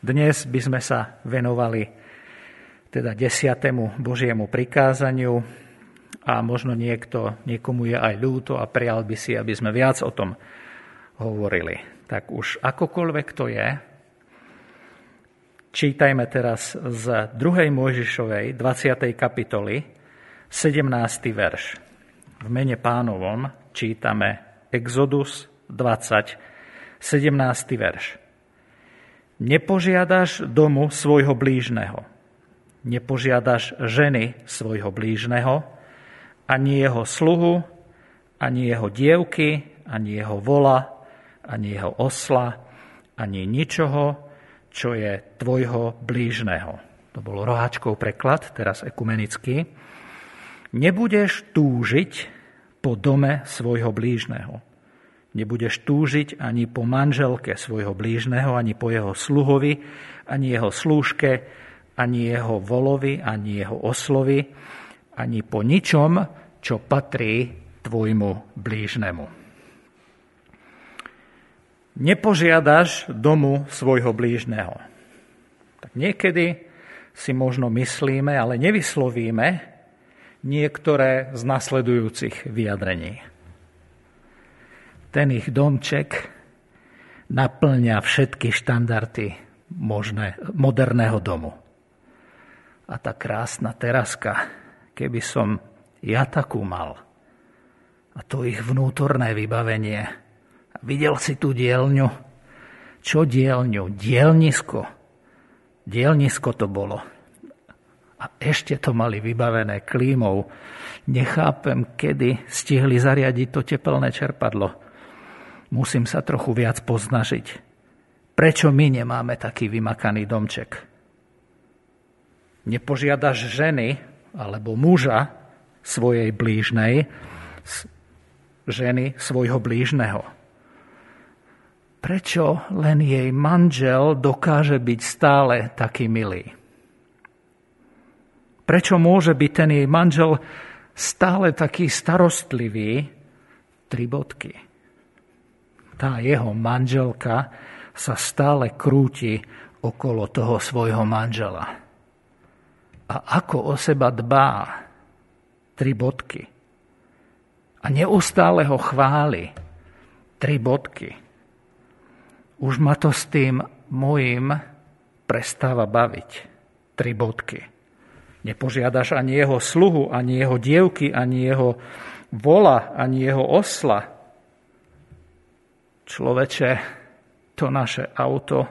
Dnes by sme sa venovali teda desiatému Božiemu prikázaniu a možno niekto, niekomu je aj ľúto a prijal by si, aby sme viac o tom hovorili. Tak už akokoľvek to je, čítajme teraz z 2. Mojžišovej 20. kapitoly 17. verš. V mene pánovom čítame Exodus 20, 17. verš. Nepožiadaš domu svojho blížneho. Nepožiadaš ženy svojho blížneho, ani jeho sluhu, ani jeho dievky, ani jeho vola, ani jeho osla, ani ničoho, čo je tvojho blížneho. To bol roháčkov preklad, teraz ekumenický. Nebudeš túžiť po dome svojho blížneho. Nebudeš túžiť ani po manželke svojho blížneho, ani po jeho sluhovi, ani jeho slúžke, ani jeho volovi, ani jeho oslovi, ani po ničom, čo patrí tvojmu blížnemu. Nepožiadaš domu svojho blížneho. Tak niekedy si možno myslíme, ale nevyslovíme niektoré z nasledujúcich vyjadrení ten ich domček naplňa všetky štandardy možné, moderného domu. A tá krásna teraska, keby som ja takú mal, a to ich vnútorné vybavenie. Videl si tú dielňu? Čo dielňu? Dielnisko. Dielnisko to bolo. A ešte to mali vybavené klímou. Nechápem, kedy stihli zariadiť to tepelné čerpadlo musím sa trochu viac poznažiť. Prečo my nemáme taký vymakaný domček? Nepožiadaš ženy alebo muža svojej blížnej, ženy svojho blížneho. Prečo len jej manžel dokáže byť stále taký milý? Prečo môže byť ten jej manžel stále taký starostlivý? Tri bodky tá jeho manželka sa stále krúti okolo toho svojho manžela. A ako o seba dbá, tri bodky. A neustále ho chváli, tri bodky. Už ma to s tým mojim prestáva baviť, tri bodky. Nepožiadaš ani jeho sluhu, ani jeho dievky, ani jeho vola, ani jeho osla, Človeče, to naše auto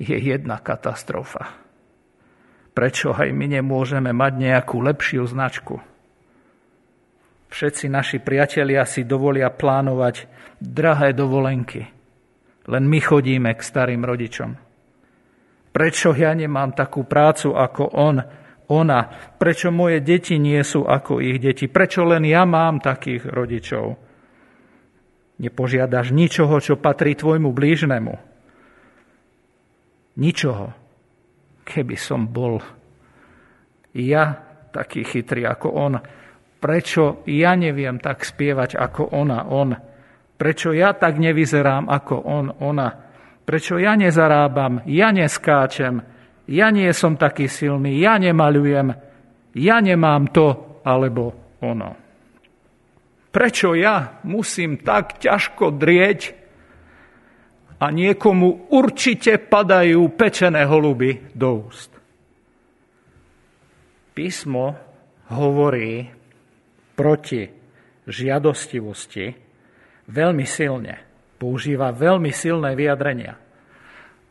je jedna katastrofa. Prečo aj my nemôžeme mať nejakú lepšiu značku? Všetci naši priatelia si dovolia plánovať drahé dovolenky. Len my chodíme k starým rodičom. Prečo ja nemám takú prácu ako on, ona? Prečo moje deti nie sú ako ich deti? Prečo len ja mám takých rodičov? Nepožiadaš ničoho, čo patrí tvojmu blížnemu. Ničoho. Keby som bol ja taký chytrý ako on, prečo ja neviem tak spievať ako ona, on? Prečo ja tak nevyzerám ako on, ona? Prečo ja nezarábam, ja neskáčem, ja nie som taký silný, ja nemaľujem, ja nemám to alebo ono. Prečo ja musím tak ťažko drieť a niekomu určite padajú pečené holuby do úst? Písmo hovorí proti žiadostivosti veľmi silne. Používa veľmi silné vyjadrenia.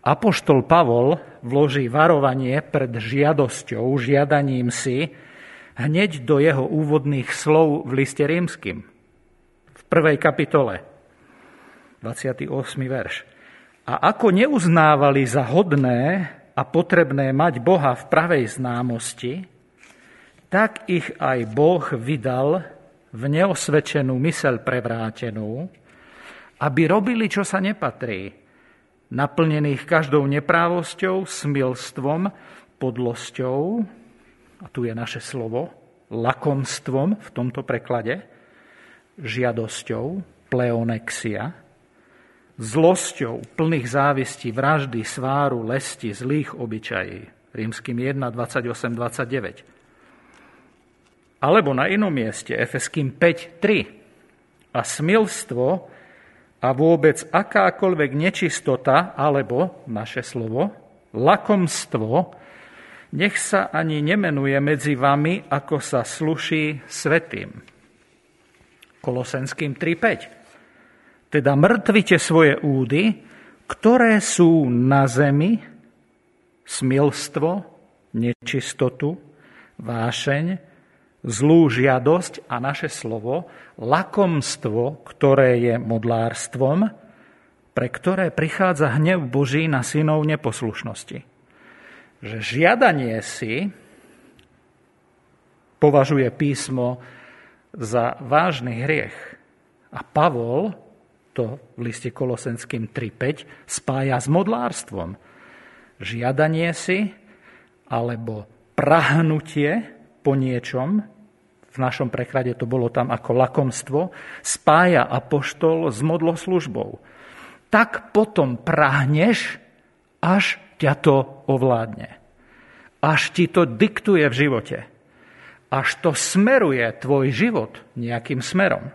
Apoštol Pavol vloží varovanie pred žiadosťou, žiadaním si, hneď do jeho úvodných slov v liste rímským prvej kapitole, 28. verš. A ako neuznávali za hodné a potrebné mať Boha v pravej známosti, tak ich aj Boh vydal v neosvedčenú mysel prevrátenú, aby robili, čo sa nepatrí, naplnených každou neprávosťou, smilstvom, podlosťou, a tu je naše slovo, lakomstvom v tomto preklade, žiadosťou, pleonexia, zlosťou, plných závistí, vraždy, sváru, lesti, zlých obyčají. Rímským 1, 28, 29. Alebo na inom mieste, Efeským 5, 3. A smilstvo a vôbec akákoľvek nečistota, alebo, naše slovo, lakomstvo, nech sa ani nemenuje medzi vami, ako sa sluší svetým. Kolosenským 3.5. Teda mŕtvite svoje údy, ktoré sú na zemi, smilstvo, nečistotu, vášeň, zlú žiadosť a naše slovo, lakomstvo, ktoré je modlárstvom, pre ktoré prichádza hnev Boží na synov neposlušnosti. Že žiadanie si považuje písmo za vážny hriech. A Pavol to v liste Kolosenským 3.5 spája s modlárstvom. Žiadanie si alebo prahnutie po niečom, v našom preklade to bolo tam ako lakomstvo, spája apoštol s modloslužbou. Tak potom prahneš, až ťa to ovládne. Až ti to diktuje v živote. Až to smeruje tvoj život nejakým smerom.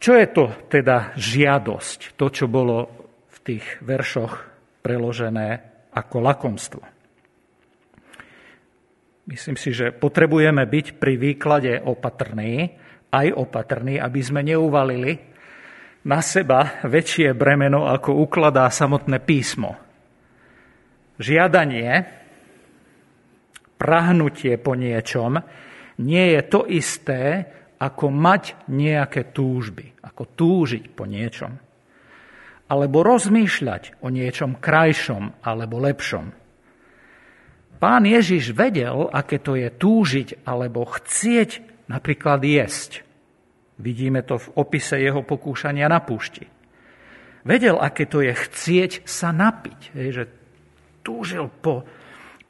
Čo je to teda žiadosť? To, čo bolo v tých veršoch preložené ako lakomstvo. Myslím si, že potrebujeme byť pri výklade opatrní, aj opatrní, aby sme neuvalili na seba väčšie bremeno, ako ukladá samotné písmo. Žiadanie, prahnutie po niečom nie je to isté, ako mať nejaké túžby, ako túžiť po niečom. Alebo rozmýšľať o niečom krajšom alebo lepšom. Pán Ježiš vedel, aké to je túžiť alebo chcieť napríklad jesť. Vidíme to v opise jeho pokúšania na púšti. Vedel, aké to je chcieť sa napiť, že túžil po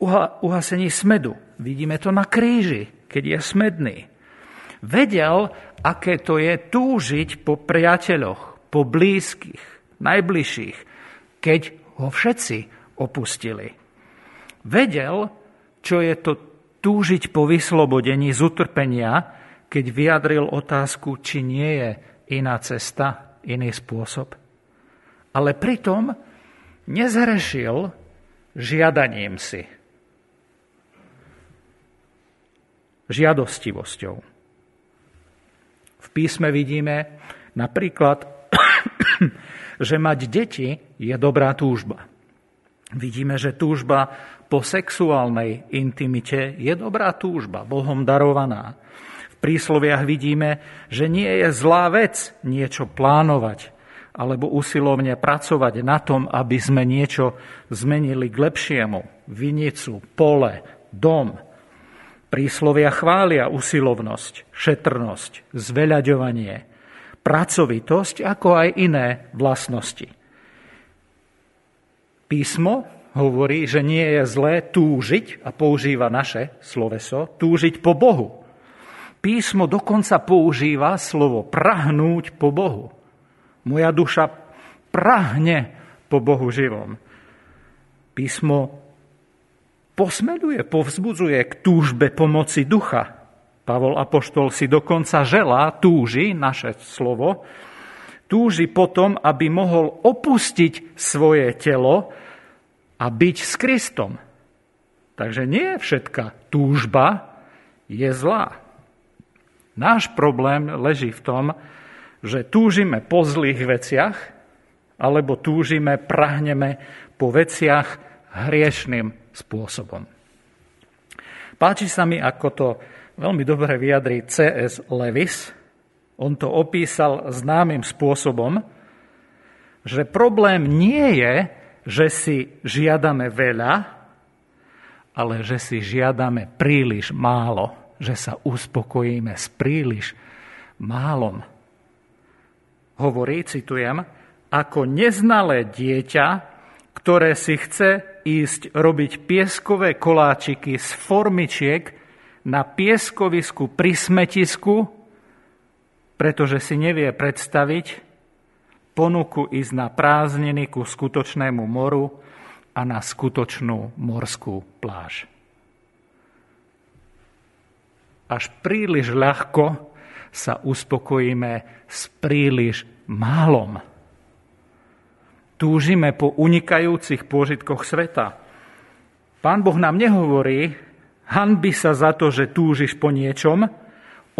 uhasení smedu. Vidíme to na kríži, keď je smedný. Vedel, aké to je túžiť po priateľoch, po blízkych, najbližších, keď ho všetci opustili. Vedel, čo je to túžiť po vyslobodení z utrpenia, keď vyjadril otázku, či nie je iná cesta, iný spôsob. Ale pritom nezhrešil žiadaním si, žiadostivosťou. V písme vidíme napríklad, že mať deti je dobrá túžba. Vidíme, že túžba po sexuálnej intimite je dobrá túžba, Bohom darovaná. V prísloviach vidíme, že nie je zlá vec niečo plánovať alebo usilovne pracovať na tom, aby sme niečo zmenili k lepšiemu. Vinicu, pole, dom. Príslovia chvália usilovnosť, šetrnosť, zveľaďovanie, pracovitosť, ako aj iné vlastnosti. Písmo hovorí, že nie je zlé túžiť, a používa naše sloveso, túžiť po Bohu. Písmo dokonca používa slovo prahnúť po Bohu. Moja duša prahne po Bohu živom. Písmo posmeduje, povzbudzuje k túžbe pomoci ducha. Pavol Apoštol si dokonca želá, túži, naše slovo, túži potom, aby mohol opustiť svoje telo a byť s Kristom. Takže nie všetká túžba je zlá. Náš problém leží v tom, že túžime po zlých veciach, alebo túžime, prahneme po veciach hriešným spôsobom. Páči sa mi, ako to veľmi dobre vyjadrí C.S. Lewis, on to opísal známym spôsobom, že problém nie je, že si žiadame veľa, ale že si žiadame príliš málo, že sa uspokojíme s príliš málom. Hovorí, citujem, ako neznalé dieťa, ktoré si chce ísť robiť pieskové koláčiky z formičiek na pieskovisku pri smetisku, pretože si nevie predstaviť, ponuku ísť na prázdniny ku skutočnému moru a na skutočnú morskú pláž. Až príliš ľahko sa uspokojíme s príliš málom. Túžime po unikajúcich pôžitkoch sveta. Pán Boh nám nehovorí, hanby sa za to, že túžiš po niečom.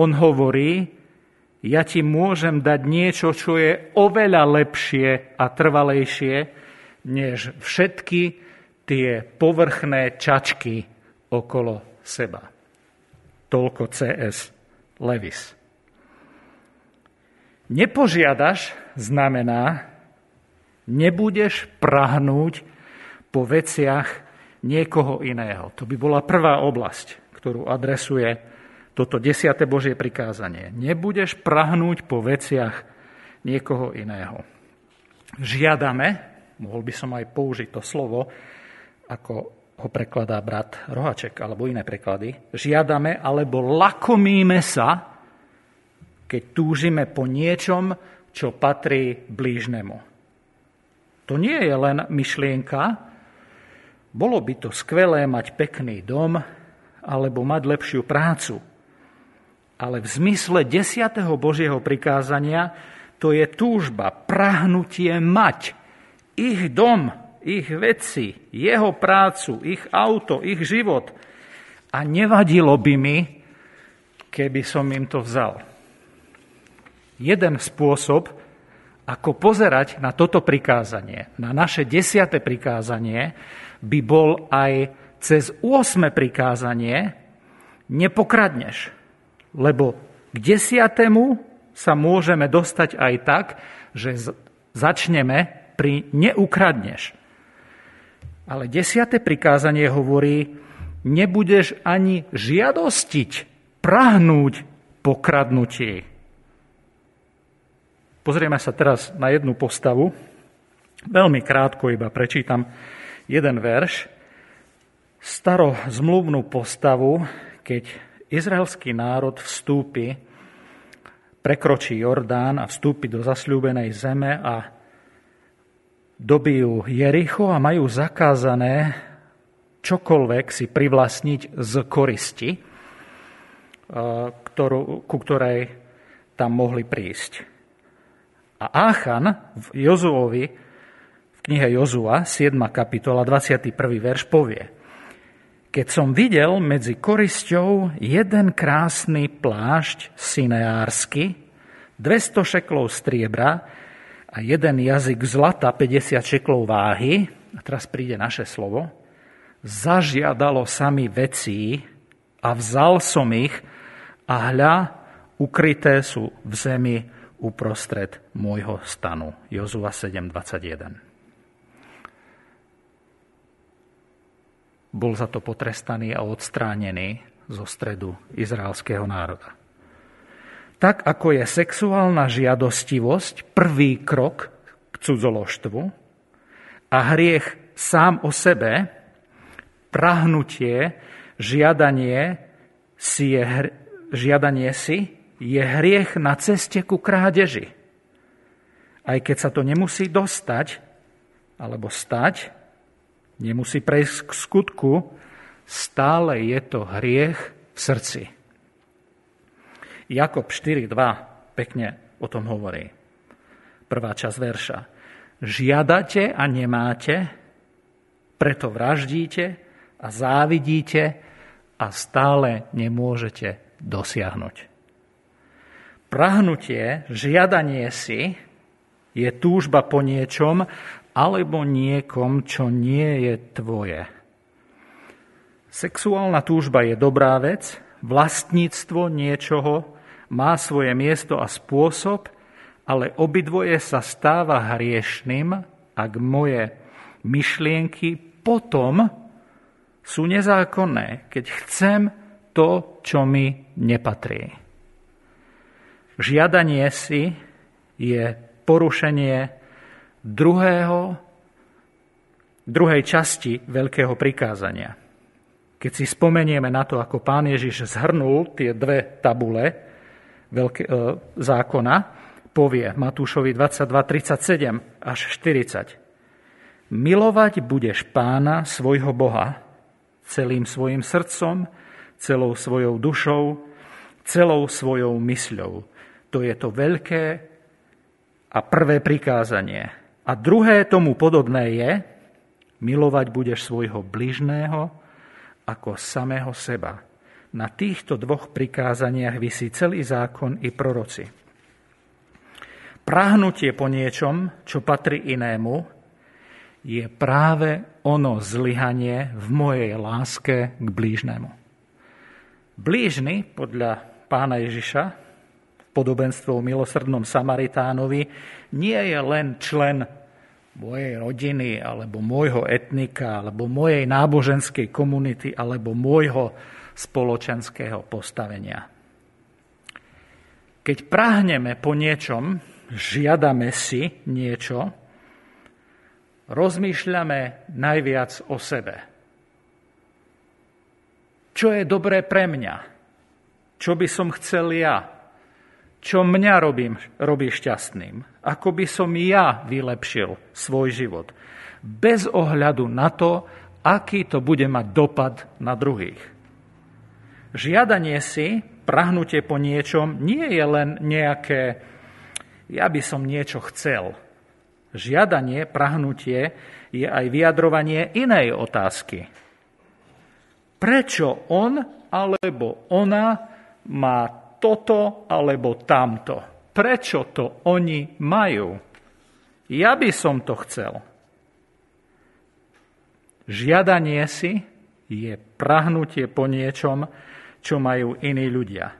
On hovorí, ja ti môžem dať niečo, čo je oveľa lepšie a trvalejšie, než všetky tie povrchné čačky okolo seba. Toľko CS Levis. Nepožiadaš znamená, nebudeš prahnúť po veciach niekoho iného. To by bola prvá oblasť, ktorú adresuje toto desiate Božie prikázanie. Nebudeš prahnúť po veciach niekoho iného. Žiadame, mohol by som aj použiť to slovo, ako ho prekladá brat Rohaček alebo iné preklady, žiadame alebo lakomíme sa keď túžime po niečom, čo patrí blížnemu. To nie je len myšlienka. Bolo by to skvelé mať pekný dom alebo mať lepšiu prácu. Ale v zmysle desiatého Božieho prikázania to je túžba, prahnutie mať ich dom, ich veci, jeho prácu, ich auto, ich život. A nevadilo by mi, keby som im to vzal jeden spôsob, ako pozerať na toto prikázanie, na naše desiate prikázanie, by bol aj cez 8. prikázanie nepokradneš. Lebo k desiatému sa môžeme dostať aj tak, že začneme pri neukradneš. Ale desiate prikázanie hovorí, nebudeš ani žiadostiť, prahnúť po kradnutí. Pozrieme sa teraz na jednu postavu. Veľmi krátko iba prečítam jeden verš. Starozmluvnú postavu, keď izraelský národ vstúpi, prekročí Jordán a vstúpi do zasľúbenej zeme a dobijú Jericho a majú zakázané čokoľvek si privlastniť z koristi, ktorú, ku ktorej tam mohli prísť. A Áchan v Jozuovi, v knihe Jozua, 7. kapitola, 21. verš povie Keď som videl medzi korisťou jeden krásny plášť sineársky, 200 šeklov striebra a jeden jazyk zlata, 50 šeklov váhy, a teraz príde naše slovo, zažiadalo sami vecí a vzal som ich a hľa, ukryté sú v zemi uprostred môjho stanu. Jozua 7.21. Bol za to potrestaný a odstránený zo stredu izraelského národa. Tak ako je sexuálna žiadostivosť prvý krok k cudzoložstvu a hriech sám o sebe, prahnutie, žiadanie si, je, žiadanie si je hriech na ceste ku krádeži. Aj keď sa to nemusí dostať, alebo stať, nemusí prejsť k skutku, stále je to hriech v srdci. Jakob 4.2 pekne o tom hovorí. Prvá časť verša. Žiadate a nemáte, preto vraždíte a závidíte a stále nemôžete dosiahnuť. Prahnutie, žiadanie si je túžba po niečom alebo niekom, čo nie je tvoje. Sexuálna túžba je dobrá vec, vlastníctvo niečoho má svoje miesto a spôsob, ale obidvoje sa stáva hriešným, ak moje myšlienky potom sú nezákonné, keď chcem to, čo mi nepatrí. Žiadanie si je porušenie druhého, druhej časti veľkého prikázania. Keď si spomenieme na to, ako pán Ježiš zhrnul tie dve tabule veľké, e, zákona, povie Matúšovi 22.37 až 40. Milovať budeš pána svojho Boha celým svojim srdcom, celou svojou dušou, celou svojou mysľou. To je to veľké a prvé prikázanie. A druhé tomu podobné je, milovať budeš svojho bližného ako samého seba. Na týchto dvoch prikázaniach vysí celý zákon i proroci. Prahnutie po niečom, čo patrí inému, je práve ono zlyhanie v mojej láske k blížnemu. Blížny, podľa pána Ježiša, v podobenstve o milosrdnom Samaritánovi, nie je len člen mojej rodiny, alebo môjho etnika, alebo mojej náboženskej komunity, alebo môjho spoločenského postavenia. Keď prahneme po niečom, žiadame si niečo, rozmýšľame najviac o sebe. Čo je dobré pre mňa? Čo by som chcel ja? Čo mňa robím, robí šťastným? Ako by som ja vylepšil svoj život? Bez ohľadu na to, aký to bude mať dopad na druhých. Žiadanie si, prahnutie po niečom, nie je len nejaké, ja by som niečo chcel. Žiadanie, prahnutie je aj vyjadrovanie inej otázky. Prečo on alebo ona má toto alebo tamto? Prečo to oni majú? Ja by som to chcel. Žiadanie si je prahnutie po niečom, čo majú iní ľudia.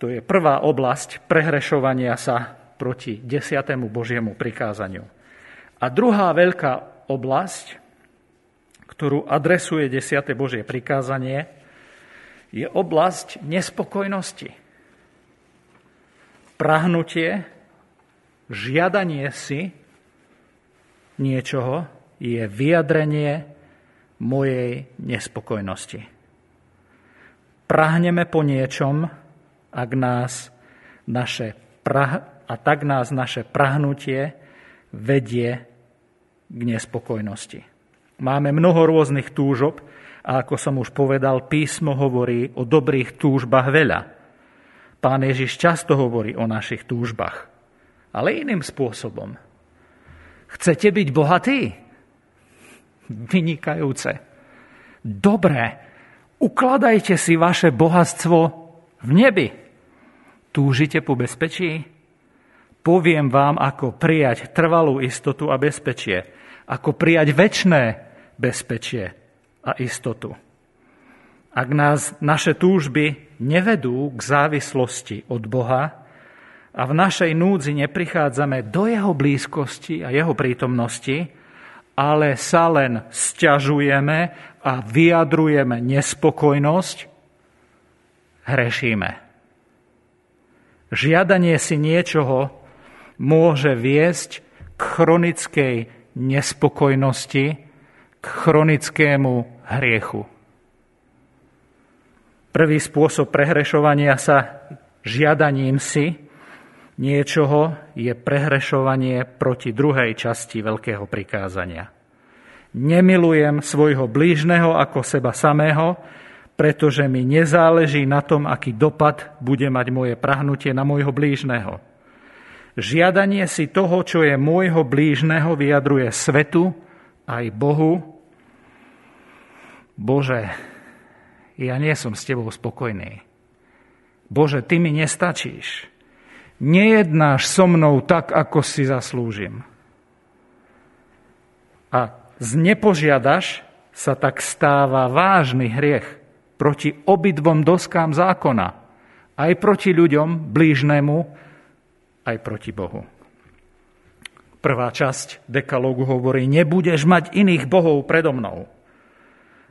To je prvá oblasť prehrešovania sa proti desiatému Božiemu prikázaniu. A druhá veľká oblasť, ktorú adresuje desiate Božie prikázanie, je oblasť nespokojnosti. Prahnutie, žiadanie si niečoho je vyjadrenie mojej nespokojnosti prahneme po niečom, ak nás naše prah- a tak nás naše prahnutie vedie k nespokojnosti. Máme mnoho rôznych túžob a ako som už povedal, písmo hovorí o dobrých túžbách veľa. Pán Ježiš často hovorí o našich túžbách, ale iným spôsobom. Chcete byť bohatí? Vynikajúce. Dobré, Ukladajte si vaše bohatstvo v nebi. Túžite po bezpečí? Poviem vám, ako prijať trvalú istotu a bezpečie. Ako prijať väčšné bezpečie a istotu. Ak nás naše túžby nevedú k závislosti od Boha a v našej núdzi neprichádzame do Jeho blízkosti a Jeho prítomnosti, ale sa len sťažujeme a vyjadrujeme nespokojnosť, hrešíme. Žiadanie si niečoho môže viesť k chronickej nespokojnosti, k chronickému hriechu. Prvý spôsob prehrešovania sa žiadaním si niečoho je prehrešovanie proti druhej časti veľkého prikázania. Nemilujem svojho blížneho ako seba samého, pretože mi nezáleží na tom, aký dopad bude mať moje prahnutie na môjho blížneho. Žiadanie si toho, čo je môjho blížneho, vyjadruje svetu aj Bohu. Bože, ja nie som s tebou spokojný. Bože, ty mi nestačíš nejednáš so mnou tak, ako si zaslúžim. A z nepožiadaš sa tak stáva vážny hriech proti obidvom doskám zákona. Aj proti ľuďom, blížnemu, aj proti Bohu. Prvá časť dekalógu hovorí, nebudeš mať iných bohov predo mnou.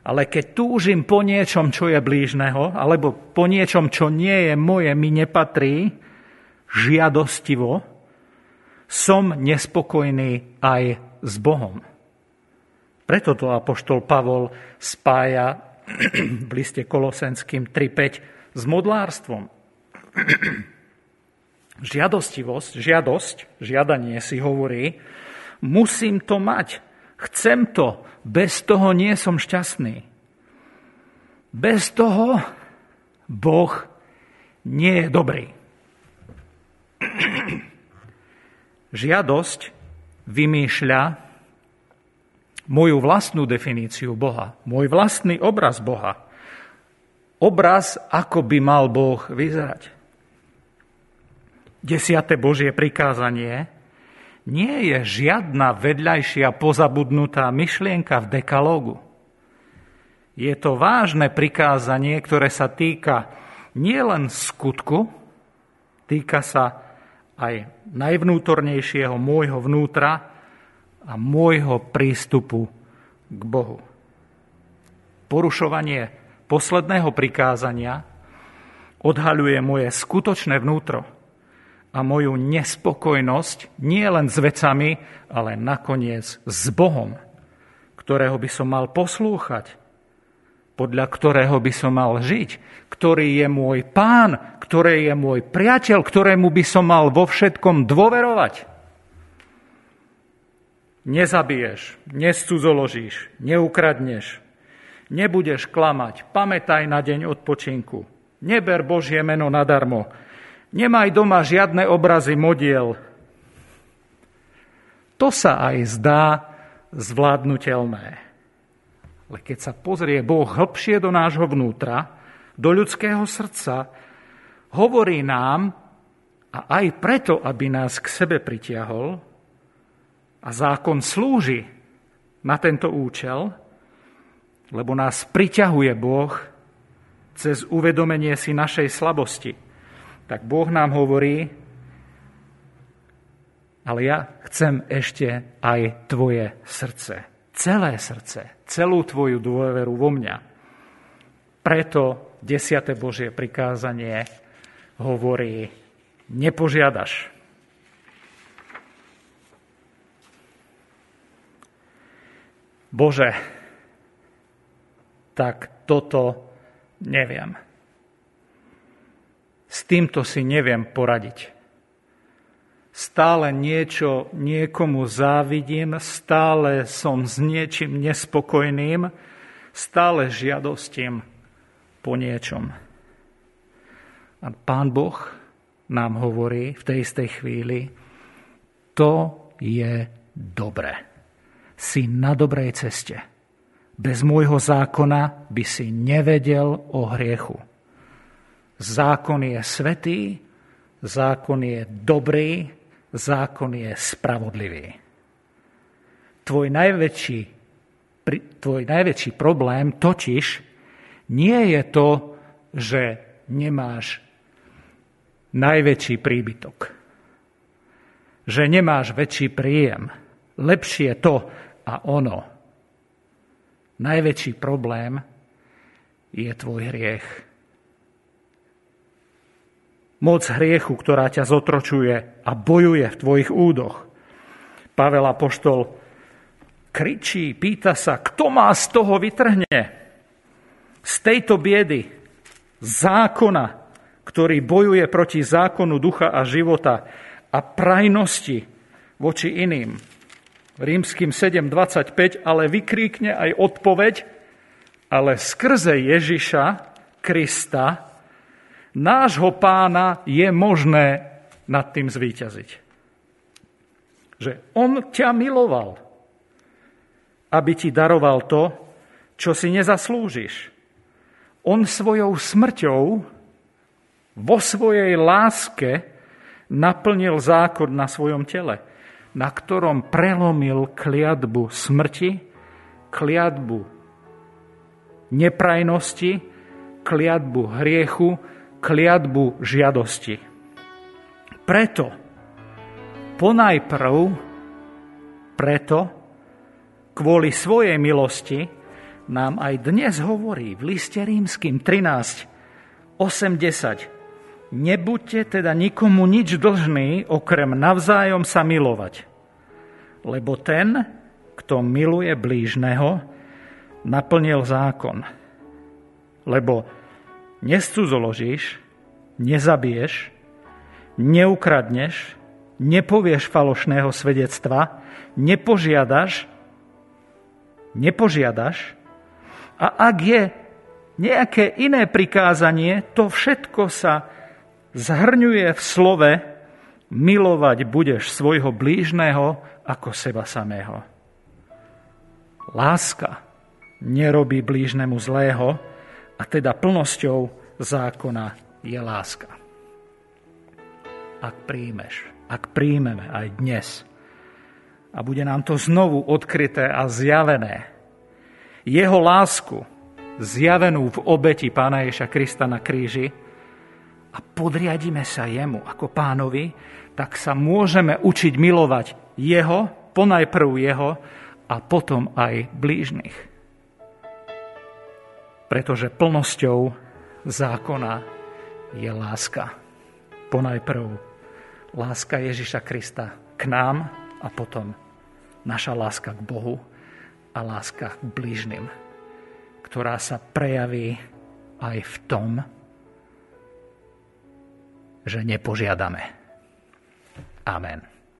Ale keď túžim po niečom, čo je blížneho, alebo po niečom, čo nie je moje, mi nepatrí, žiadostivo, som nespokojný aj s Bohom. Preto to apoštol Pavol spája v liste Kolosenským 3.5 s modlárstvom. Žiadostivosť, žiadosť, žiadanie si hovorí, musím to mať, chcem to, bez toho nie som šťastný. Bez toho Boh nie je dobrý. Žiadosť vymýšľa moju vlastnú definíciu Boha, môj vlastný obraz Boha. Obraz, ako by mal Boh vyzerať. Desiate Božie prikázanie nie je žiadna vedľajšia pozabudnutá myšlienka v dekalógu. Je to vážne prikázanie, ktoré sa týka nielen skutku, týka sa aj najvnútornejšieho môjho vnútra a môjho prístupu k Bohu. Porušovanie posledného prikázania odhaľuje moje skutočné vnútro a moju nespokojnosť nie len s vecami, ale nakoniec s Bohom, ktorého by som mal poslúchať, podľa ktorého by som mal žiť, ktorý je môj pán, ktorý je môj priateľ, ktorému by som mal vo všetkom dôverovať. Nezabiješ, nescudzoložíš, neukradneš, nebudeš klamať, pamätaj na deň odpočinku, neber Božie meno nadarmo, Nemaj doma žiadne obrazy modiel. To sa aj zdá zvládnutelné. Ale keď sa pozrie Boh hlbšie do nášho vnútra, do ľudského srdca, hovorí nám, a aj preto, aby nás k sebe pritiahol, a zákon slúži na tento účel, lebo nás priťahuje Boh cez uvedomenie si našej slabosti tak Boh nám hovorí, ale ja chcem ešte aj tvoje srdce. Celé srdce, celú tvoju dôveru vo mňa. Preto desiate Božie prikázanie hovorí, nepožiadaš. Bože, tak toto neviem. S týmto si neviem poradiť. Stále niečo niekomu závidím, stále som s niečím nespokojným, stále žiadostím po niečom. A Pán Boh nám hovorí v tej istej chvíli, to je dobré. Si na dobrej ceste. Bez môjho zákona by si nevedel o hriechu. Zákon je svetý, zákon je dobrý, zákon je spravodlivý. Tvoj najväčší, tvoj najväčší problém totiž nie je to, že nemáš najväčší príbytok. Že nemáš väčší príjem. Lepšie to a ono. Najväčší problém je tvoj hriech moc hriechu, ktorá ťa zotročuje a bojuje v tvojich údoch. Pavel Apoštol kričí, pýta sa, kto má z toho vytrhne? Z tejto biedy, zákona, ktorý bojuje proti zákonu ducha a života a prajnosti voči iným. Rímským 7.25 ale vykríkne aj odpoveď, ale skrze Ježiša Krista nášho pána je možné nad tým zvíťaziť. Že on ťa miloval, aby ti daroval to, čo si nezaslúžiš. On svojou smrťou vo svojej láske naplnil zákon na svojom tele, na ktorom prelomil kliatbu smrti, kliatbu neprajnosti, kliatbu hriechu, kliatbu žiadosti. Preto, ponajprv, preto, kvôli svojej milosti, nám aj dnes hovorí v liste rímským 13, 80. Nebuďte teda nikomu nič dlžný, okrem navzájom sa milovať. Lebo ten, kto miluje blížneho, naplnil zákon. Lebo nescudzoložíš, nezabiješ, neukradneš, nepovieš falošného svedectva, nepožiadaš, nepožiadaš a ak je nejaké iné prikázanie, to všetko sa zhrňuje v slove milovať budeš svojho blížneho ako seba samého. Láska nerobí blížnemu zlého a teda plnosťou zákona je láska. Ak príjmeš, ak príjmeme aj dnes a bude nám to znovu odkryté a zjavené, jeho lásku, zjavenú v obeti Pána Ježa Krista na kríži a podriadíme sa jemu ako pánovi, tak sa môžeme učiť milovať jeho, ponajprv jeho a potom aj blížnych. Pretože plnosťou zákona je láska. Ponajprv láska Ježiša Krista k nám a potom naša láska k Bohu a láska k blížnym ktorá sa prejaví aj v tom, že nepožiadame. Amen.